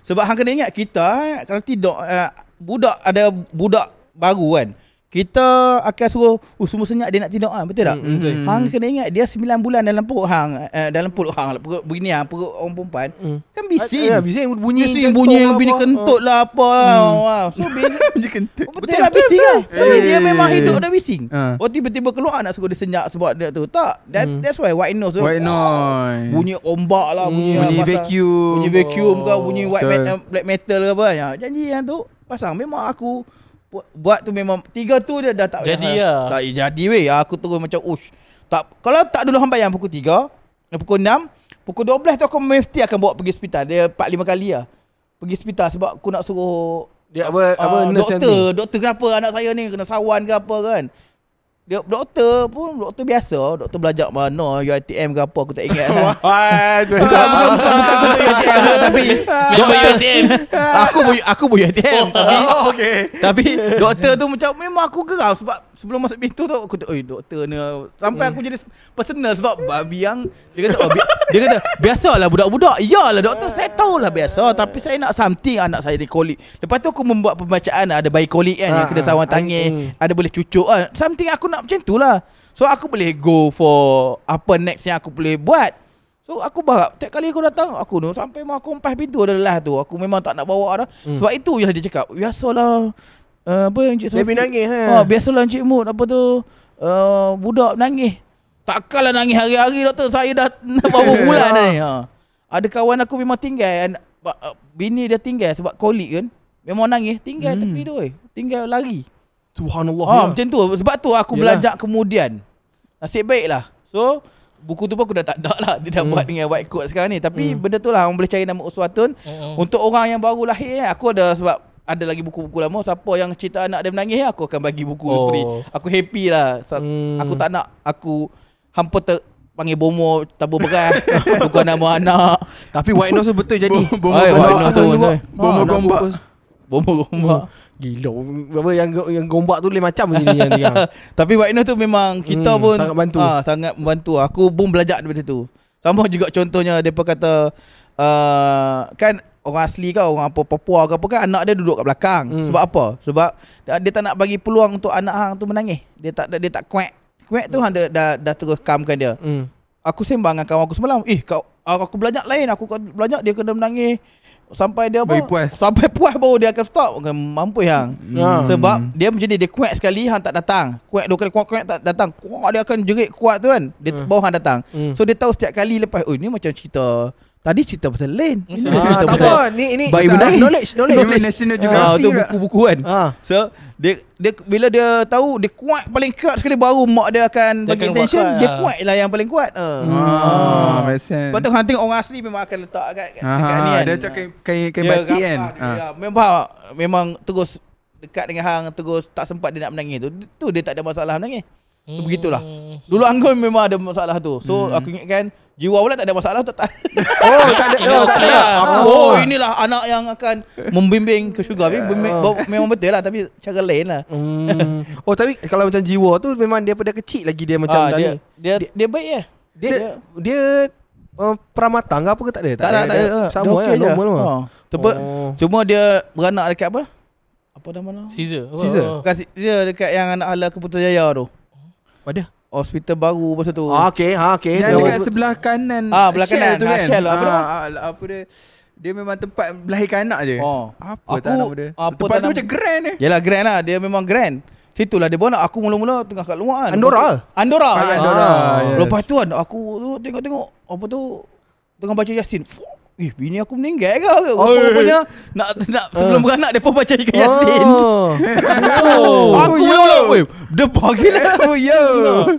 Sebab hang kena ingat kita eh, kalau tidak uh, budak ada budak baru kan. Kita akan suruh uh, semua senyap dia nak tidur ah betul tak? Hmm, betul. Hang kena ingat dia 9 bulan dalam perut hang uh, dalam perut hang lah, perut begini hang perut orang perempuan Hmm. kan bising. Ah, bising bunyi Bising bunyi lah bini apa. kentut lah apa hmm. So bini Bunyi kentut. Betul, betul lah bising lah Tapi Eh. dia memang hidup dah bising Ah. Oh tiba-tiba keluar nak suruh dia senyap sebab dia tu Tak that, Hmm. That's why white nose tu White noise. Bunyi ombak lah Bunyi, Bunyi pasal- vacuum. Bunyi vacuum ke Bunyi white Betul. metal, black metal ke apa ya. Janji yang tu Pasang memang aku bu- Buat tu memang Tiga tu dia dah tak Jadi lah. Tak jadi weh Aku terus macam ush tak, Kalau tak dulu hang bayang pukul 3 Pukul 6 Pukul 12 tu aku mesti akan bawa pergi hospital. Dia 4-5 kali lah. Pergi hospital sebab aku nak suruh Dia apa apa Ah, nurse yang doktor, doktor kenapa anak saya ni? Kena sawan ke apa kan? Dia doktor pun doktor biasa, doktor belajar mana UiTM ke apa aku tak ingat lah. Ah, bukan, bukan, bukan, bukan, bukan doktor UiTM lah, tapi UiTM. aku aku pun UiTM tapi Oh, okey. tapi doktor tu macam memang aku geram sebab sebelum masuk pintu tu aku oi doktor ni. Sampai aku jadi personal sebab babi yang dia kata oh, bi- dia kata biasalah budak-budak. Iyalah doktor saya tahulah biasa tapi saya nak something anak saya ni kolik. Lepas tu aku membuat pembacaan ada bayi kolik kan yang Ah, kena ah, sawan ah, tangis hmm. ada boleh cucuk kan something aku nak macam tu lah. So aku boleh go for apa next yang aku boleh buat. So aku berharap Tiap kali aku datang Aku tu Sampai mau aku empas pintu adalah tu. Aku memang tak nak bawa dah. Hmm. Sebab itu yang dia cakap Biasalah uh, Apa yang Encik Sofi- nangis Ha, ha. biasalah Encik Mut apa tu uh, budak nangis. Takkanlah nangis hari-hari doktor. Saya dah berapa bulan ni. Ha. Ada kawan aku memang tinggal bini dia tinggal sebab kolik kan. Memang nangis tinggal Hmm. tepi tu oi. Tinggal lari. Subhanallah. Ha, ya. macam tu. Sebab tu aku Yelah. belajar kemudian. Nasib baiklah. So buku tu pun aku dah tak ada lah. Dia dah Hmm. buat dengan white coat sekarang ni. Tapi Hmm. benda tu lah orang boleh cari nama Uswatun. Mm-mm. Untuk orang yang baru lahir Aku ada sebab Ada lagi buku-buku lama Siapa yang cerita anak dia menangis Aku akan bagi buku Oh. free Aku happy lah so, Hmm. Aku tak nak Aku Hampa ter Panggil bomo Tabur beras Bukan nama anak Tapi white nose tu betul jadi. Bomo Ay, gombak. white nose tu juga. Bomo gombak. Bomo gombak Gila Apa yang yang gombak tu lain macam ni yang. Tapi white nose tu memang Kita Hmm, pun sangat bantu. ha, Sangat membantu Aku pun belajar daripada tu Sama juga contohnya Mereka kata uh, Kan Orang asli kan Orang apa Papua ke apa kan Anak dia duduk kat belakang Hmm. Sebab apa Sebab dia, tak nak bagi peluang Untuk anak hang tu menangis Dia tak dia tak kuat Kuat tu hang dah, dah, dah terus calmkan dia Hmm. Aku sembang dengan kawan aku semalam Eh kau Aku belajar lain Aku belajar dia kena menangis sampai dia apa? Bagi puas. Sampai puas baru dia akan stop. Bukan mampu yang. Ha. Sebab dia macam ni dia kuat sekali hang tak datang. Kuat dua kali kuat kuat tak datang. Kuat dia akan jerit kuat tu kan. Dia Hmm. baru hang datang. Hmm. So dia tahu setiap kali lepas oh ni macam cerita Tadi cerita pasal Lane. Ini Ah, Ah, cerita tak pasal apa, ni ini Bayi knowledge, knowledge, knowledge. Dia National Ah, Geography tu pula. buku-buku kan. Ah. So dia dia bila dia tahu dia kuat paling kuat sekali baru mak dia akan Dia bagi akan attention kuat, dia ah. kuat lah yang paling kuat. Ah. Ah, make sense. Lepas tu hang tengok orang asli memang akan letak kat, kat, Ah, dekat ni kan. Dia macam kain kain, kain Dia batik kan. dia, Ah. ya, memang memang terus dekat dengan hang terus tak sempat dia nak menangis tu. Tu dia tak ada masalah menangis. So begitulah. Dulu Anggun memang ada masalah tu. So Hmm. aku ingatkan jiwa pula tak ada masalah tak tak. Oh, tak ada. Oh, tak ada. Oh inilah anak yang akan membimbing ke syurga. Ah. bawa- memang betul lah tapi cara lain lah. Hmm. Oh, tapi kalau macam jiwa tu memang dia pada kecil lagi dia macam Ah, dia, ni. dia, dia baik ya. Dia dia uh, pramatang ke apa ke tak ada? Tak ada, tak ada. Sama Dia ya, normal lah. Ha. Cuma, Oh. cuma dia beranak dekat apa? Apa nama nama? Caesar. Caesar? Oh. Bukan dia dekat yang anak hala Keputrajaya tu. Ada. Hospital baru masa tu. Ah, okey, ha okey. Yang Dia- dekat sebelah kanan Ah, belah Shell kanan. tu Ah, kan Shell, apa ah, nama? ah, apa dia Dia memang tempat melahirkan anak je Oh. Apa Aku- tak nama dia apa Tempat tak tu macam grand eh Yalah grand lah Dia memang grand Situlah dia bawa nak Aku mula-mula tengah kat luar kan Andorra? Andorra Ah? Andorra, Ah. yes. Lepas tu kan Aku tu tengok-tengok Apa tu Tengah baca Yasin Fuh, Eh bini aku meninggal ke? Oh, Rupanya Nak nak Sebelum beranak Dia pun baca Yasin Oh. oh. Aku Oh, mula-mula yo. Weh. Dia bagi lah. Oh yo.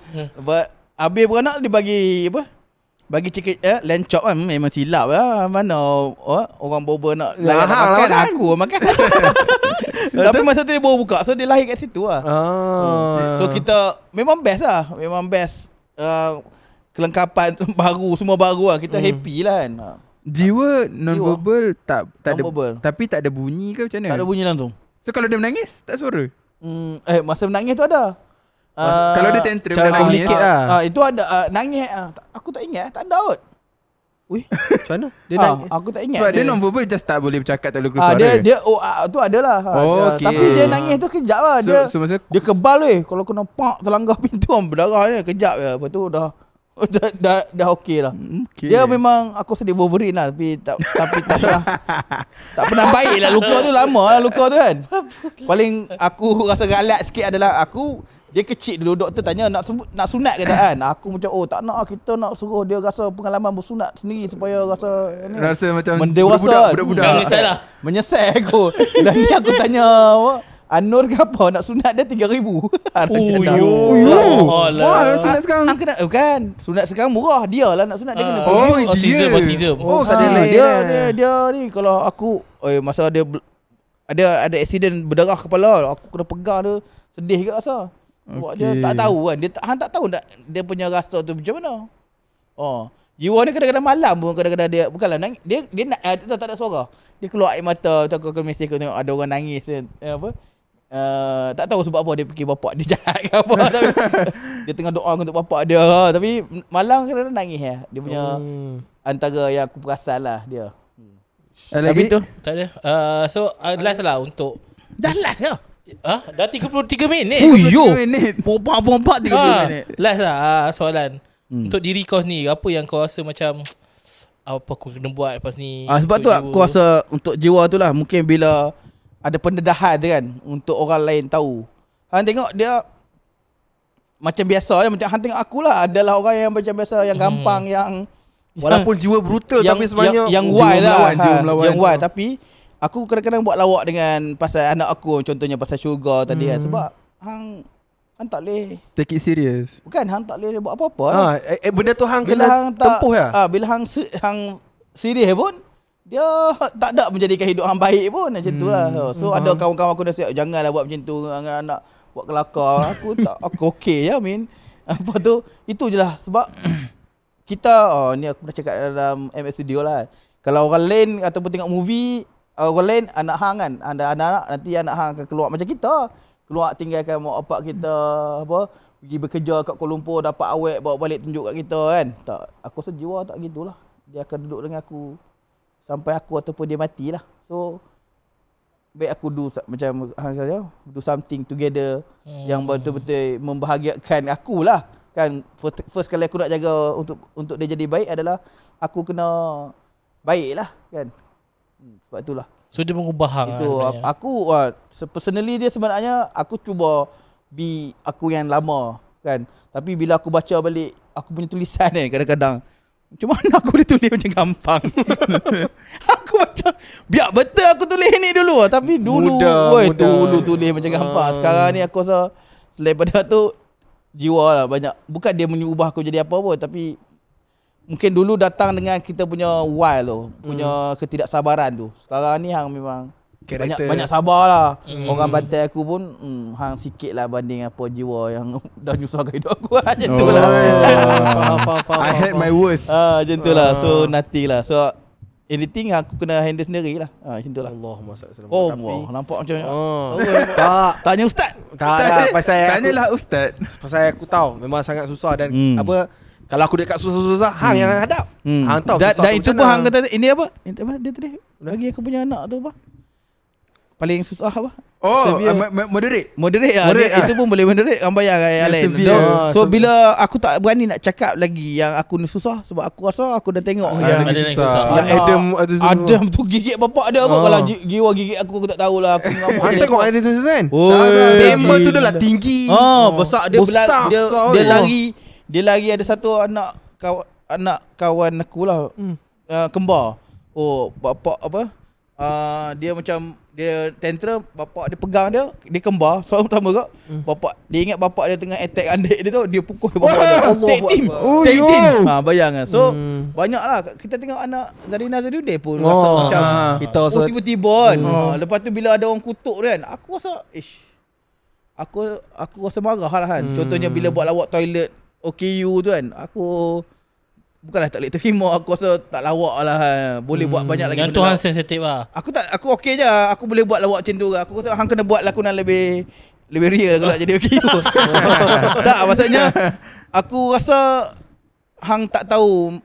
But Habis beranak dia bagi Apa? Bagi cikit eh, Lamb chop kan? Memang silap lah. Mana oh, Orang boba nak Ya, lah makan makan. Aku makan. Tapi masa tu dia baru buka So dia lahir kat situ lah. Ah. So kita Memang best lah. Memang best. Uh, Kelengkapan baru Semua baru lah. Kita Hmm. happy lah kan. Jiwa non-verbal tak tak ada Non-verbal. tapi tak ada bunyi ke macam mana? Tak ada bunyi langsung So kalau dia menangis tak suara. hmm, Eh masa menangis tu ada Masa- kalau dia tantrum, cara dia nangis. communicate lah. Ah, Itu ada uh, Nangis. Tak- Aku tak ingat Tak ada kot Ui, macam mana? Dia Ah, nak Aku tak ingat Sebab dia non-verbal just tak boleh bercakap tak boleh keluar suara. dia dia oh ah, tu adalah. Ha, Oh, dia- okey. Tapi dia nangis tu kejap lah. so, Dia so masa dia kebal weh. Kalau kena pak terlanggar pintu berdarah ni kejap je. Lepas tu dah dah dah, dah okey lah. okay. Dia memang aku sedih Wolverine lah tapi tak tapi tak pernah tak pernah baik lah luka tu lama lah luka tu kan. Paling aku rasa galat sikit adalah aku dia kecil dulu doktor tanya nak sebut nak sunat ke tak kan. Aku macam oh tak nak kita nak suruh dia rasa pengalaman bersunat sendiri supaya rasa ni. rasa macam Mendewasa. budak-budak budak-budak. Menyesal lah. Menyesal aku Dan ni aku tanya apa Anur ke apa Nak sunat dia 3,000 Oh, yo. Wah, dah sunat sekarang. Hang kena Bukan Sunat sekarang murah Dia lah nak sunat Dia kena Ah. Oh, dia. autism. Oh, Ah, sadar lain. dia, eh. dia, dia ni Kalau aku eh, Masa dia Ada ada accident berdarah kepala Aku kena pegang dia Sedih ke rasa Sebab dia tak tahu kan Dia tak, hang tak tahu tak, Dia punya rasa tu macam mana Oh Jiwa ni kadang-kadang malam pun kadang-kadang dia bukanlah nangis dia dia nak uh, tak, tak ada suara. Dia keluar air mata tu aku akan mesej aku tengok ada orang nangis kan. Eh, apa? Uh, tak tahu sebab apa dia fikir bapak dia jahat ke apa tapi dia tengah doa untuk bapak dia tapi malam kadang-kadang nangis ya. Dia punya Hmm. antara yang aku perasan lah dia. Ah, Lagi Tapi tu Tak ada. Uh, so uh, last lah untuk dah last ke? Ah, dah 33 minit. Oh, yo. minit. Pompak-pompak 30 Ah, minit. Last lah uh, soalan. Hmm. Untuk diri kau ni, apa yang kau rasa macam apa aku kena buat lepas ni? Ah sebab tu aku rasa untuk jiwa tu lah mungkin bila ada pendedahan tu kan untuk orang lain tahu. Han tengok dia macam biasa je macam han tengok aku lah adalah orang yang macam biasa yang Hmm. gampang yang Walaupun jiwa brutal yang tapi sebenarnya yang, yang wild lah melawan, ha, melawan. yang wild tapi aku kadang-kadang buat lawak dengan pasal anak aku contohnya pasal syurga tadi kan Hmm. sebab hang hang tak boleh Take it serious. bukan hang tak boleh buat apa-apa lah. Ha, eh, eh, benda tu hang bila kena hang tak, tempuh ya. Ah, bila hang hang serius pun dia tak ada menjadikan hidup hang baik pun macam tu lah. Hmm, So ada kawan-kawan aku dah siap janganlah buat macam tu dengan anak buat kelakar. Aku tak aku okey ya min. Apa tu itu je lah sebab kita oh ni aku pernah cakap dalam MS Studio lah. Kalau orang lain ataupun tengok movie uh, orang lain anak hang kan ada anak-anak nanti anak hang akan keluar macam kita. Keluar tinggalkan mak bapak kita apa pergi bekerja kat Kuala Lumpur dapat awet bawa balik tunjuk kat kita kan. Tak aku rasa jiwa tak gitulah. Dia akan duduk dengan aku sampai aku ataupun dia matilah. So baik aku do macam hang kata do something together Hmm. yang betul-betul membahagiakan aku lah kan first, first kali aku nak jaga untuk untuk dia jadi baik adalah aku kena baik lah kan Sebab itulah. So dia mengubah hang Itu lah aku, aku uh, personally dia sebenarnya aku cuba be aku yang lama kan. Tapi bila aku baca balik aku punya tulisan ni kadang-kadang macam mana aku boleh tulis macam gampang. Aku macam Biar betul aku tulis ni dulu. Tapi dulu Mudah, woi, mudah. Dulu tulis macam gampang. Ah. Sekarang ni aku rasa Selain pada tu Jiwa lah banyak. Bukan dia mengubah aku jadi apa pun Tapi Mungkin dulu datang dengan kita punya wild tu Punya ketidaksabaran tu. Sekarang ni hang memang Karakter. banyak sabar lah Hmm. Orang bantai aku pun hmm, Hang sikit lah banding apa jiwa yang dah nyusahkan hidup aku Macam tu Oh. lah faham, I had my worst. Ah, macam tu lah. So nothing lah. So anything aku kena handle sendiri lah. Ah, macam tu lah. Allahumma salli Oh, Tapi wah, nampak macam Oh. tak Tanya ustaz. Tak lah Pasal aku, Tanyalah ustaz. Pasal aku tahu Memang sangat susah Dan Hmm. apa Kalau aku dekat susah-susah Hang yang hadap Hmm. Hang tahu Dan, dan tu itu pun hang kata ini apa? Ini apa dia tadi? Bagi aku punya anak tu apa? Paling susah apa? Oh, Severe. uh, mo- mo- moderate. Moderate lah. Moderate Moderate, itu pun boleh moderate Hang bayar kan lain. severe. So, Ah, so bila aku tak berani nak cakap lagi yang aku ni susah sebab aku rasa aku dah tengok Ah, yang susah. Yang Adam ada semua. Adam tu gigit bapak dia kot Ah. Kalau ji- jiwa gigit aku Aku tak tahulah Aku Hang dia. tengok Adam tu kan Oi, Member tu dah lah tinggi Ah, besar dia Besar. besar, dia, Besar, dia oh. lari dia lari ada satu anak kawan anak kawan aku lah. Hmm. Uh, kembar. Oh, bapak apa? Uh, dia macam dia tantrum bapak dia pegang dia dia kembar soalan pertama kak Hmm. bapak dia ingat bapak dia tengah attack adik dia tu dia pukul bapak dia Allah tag team. Oh, yo. team ha bayang kan so Hmm. banyak lah kita tengok anak Zarina Zadudin pun Oh. rasa macam Ah. Kita Oh rasa tiba-tiba kan Hmm. ha, Lepas tu bila ada orang kutuk kan Aku rasa Ish Aku aku rasa marah lah kan Hmm. Contohnya bila buat lawak toilet OKU tu kan Aku Bukanlah tak boleh terima Aku rasa tak lawak lah kan. Boleh buat banyak lagi Yang Tuhan lawak. sensitif lah Aku tak Aku okey je Aku boleh buat lawak macam tu Aku rasa hang kena buat lakonan lebih Lebih real kalau nak jadi OKU Tak maksudnya Aku rasa Hang tak tahu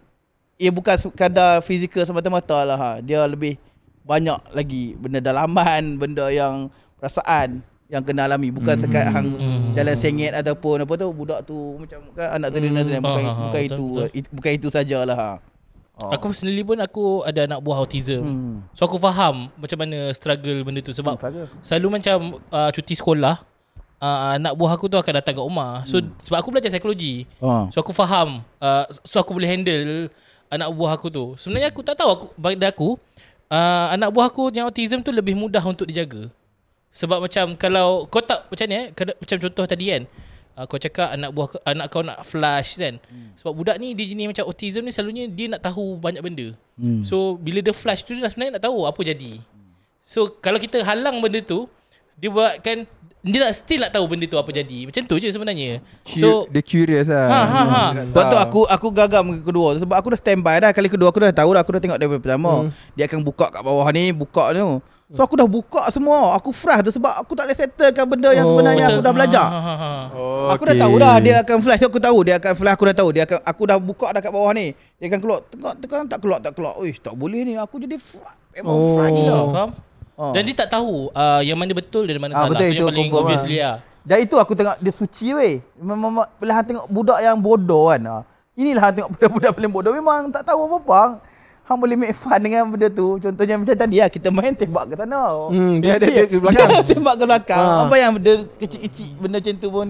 Ia bukan sekadar fizikal semata-mata lah ha. Dia lebih Banyak lagi Benda dalaman Benda yang Perasaan Yang kena alami Bukan sekat hang Hmm. Jalan sengit ataupun apa tu Budak tu Macam kan anak tadi Hmm. Bukan, Ha, ha, bukan betul, itu betul. it- Bukan itu sajalah ha. Oh. Aku personally pun aku ada anak buah autism hmm. So aku faham macam mana struggle benda tu Sebab Struggle. selalu macam uh, cuti sekolah uh, Anak buah aku tu akan datang kat rumah So sebab aku belajar psikologi Ha. So aku faham uh, So aku boleh handle Anak buah aku tu Sebenarnya aku tak tahu aku, Pada aku uh, Anak buah aku yang autism tu Lebih mudah untuk dijaga Sebab macam Kalau kau tak Macam ni eh Macam contoh tadi kan uh, Kau cakap anak buah Anak kau nak flash kan hmm. Sebab budak ni Dia jenis macam autism ni Selalunya dia nak tahu Banyak benda Hmm. So bila dia flash tu Dia sebenarnya nak tahu Apa jadi So kalau kita halang benda tu Dia buatkan Dia nak still nak tahu benda tu apa jadi Macam tu je sebenarnya So, So dia curious lah. Ha, ha, ha. Dia Sebab tu aku aku gagam ke kedua sebab aku dah standby dah kali kedua aku dah tahu dah aku dah tengok daripada pertama. Hmm. Dia akan buka kat bawah ni, buka tu. So aku dah buka semua. Aku fresh tu sebab aku tak boleh settlekan benda yang Oh, sebenarnya aku dah belajar. Ha, ha, ha. Oh, Aku dah tahu dah dia akan flash tu aku tahu dia akan flash aku dah tahu dia akan aku dah buka dah kat bawah ni. Dia akan keluar tekan tekan tak keluar tak keluar. Uish tak boleh ni aku jadi fresh. Memang Oh. fresh gila. Faham? Ha. Dan dia tak tahu uh, yang mana betul dan mana Ah, salah. betul, yang itu paling confirm obviously lah. Dan itu aku tengok dia suci weh. Memang memang- bila hang tengok budak yang bodoh kan. Ha. Inilah hang tengok budak-budak paling bodoh memang tak tahu apa-apa. Hang boleh make fun dengan benda tu. Contohnya macam tadi lah kita main tembak ke sana. Hmm, dia ada dia ke belakang. Dia tembak ke belakang. Ha. Apa yang benda kecil-kecil benda macam tu pun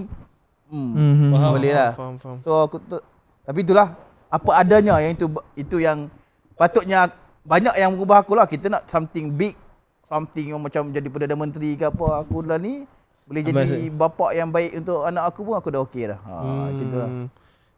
hmm, Mhm. Faham. boleh lah. Faham, faham. So aku tu, tapi itulah apa adanya yang itu itu yang patutnya banyak yang mengubah aku lah. Kita nak something big, something yang macam jadi Perdana Menteri ke apa. Aku dah ni boleh jadi bapa yang baik untuk anak aku pun aku dah okey dah. Ha Hmm. macam tu lah.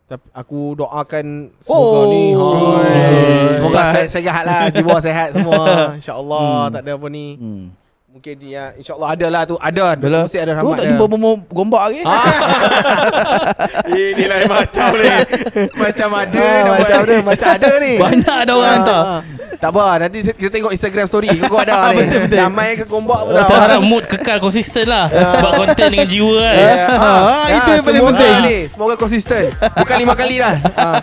Tapi aku doakan semoga Oh. ni ha, Oi. semoga sehat, sehat lah jiwa sehat semua insyaallah Hmm. tak ada apa ni Hmm. Mungkin dia insyaallah ada lah tu ada Adalah. mesti ada Tu rahmat tak dia jumpa bomo gombak lagi. Ah. Ini lain macam ni Macam ada Ah, nampak Macam ada Macam ada ni Banyak ada orang hantar. ah. Tak apa Nanti kita tengok Instagram story Kau ada ni Betul, betul. Damai ke gombak pun Kita tak harap mood kekal konsisten lah Buat konten dengan jiwa kan Ya, Ah, itu yang paling penting. ni Semoga konsisten Bukan lima kali dah Ah.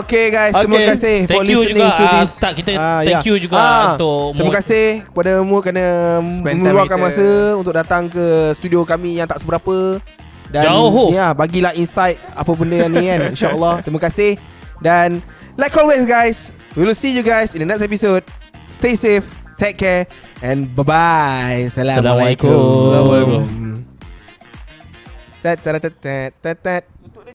Okay guys Terima Okay. kasih For Thank you listening juga to this Tak kita thank ya. you juga Ah, Untuk Terima kasih kepada mu kerana Spend time meluangkan kita. masa untuk datang ke studio kami yang tak seberapa dan Jauh. ya bagilah insight apa benda yang ni kan insyaallah terima kasih dan like always guys we will see you guys in the next episode stay safe Take care and bye-bye. Assalamualaikum. Assalamualaikum. Tat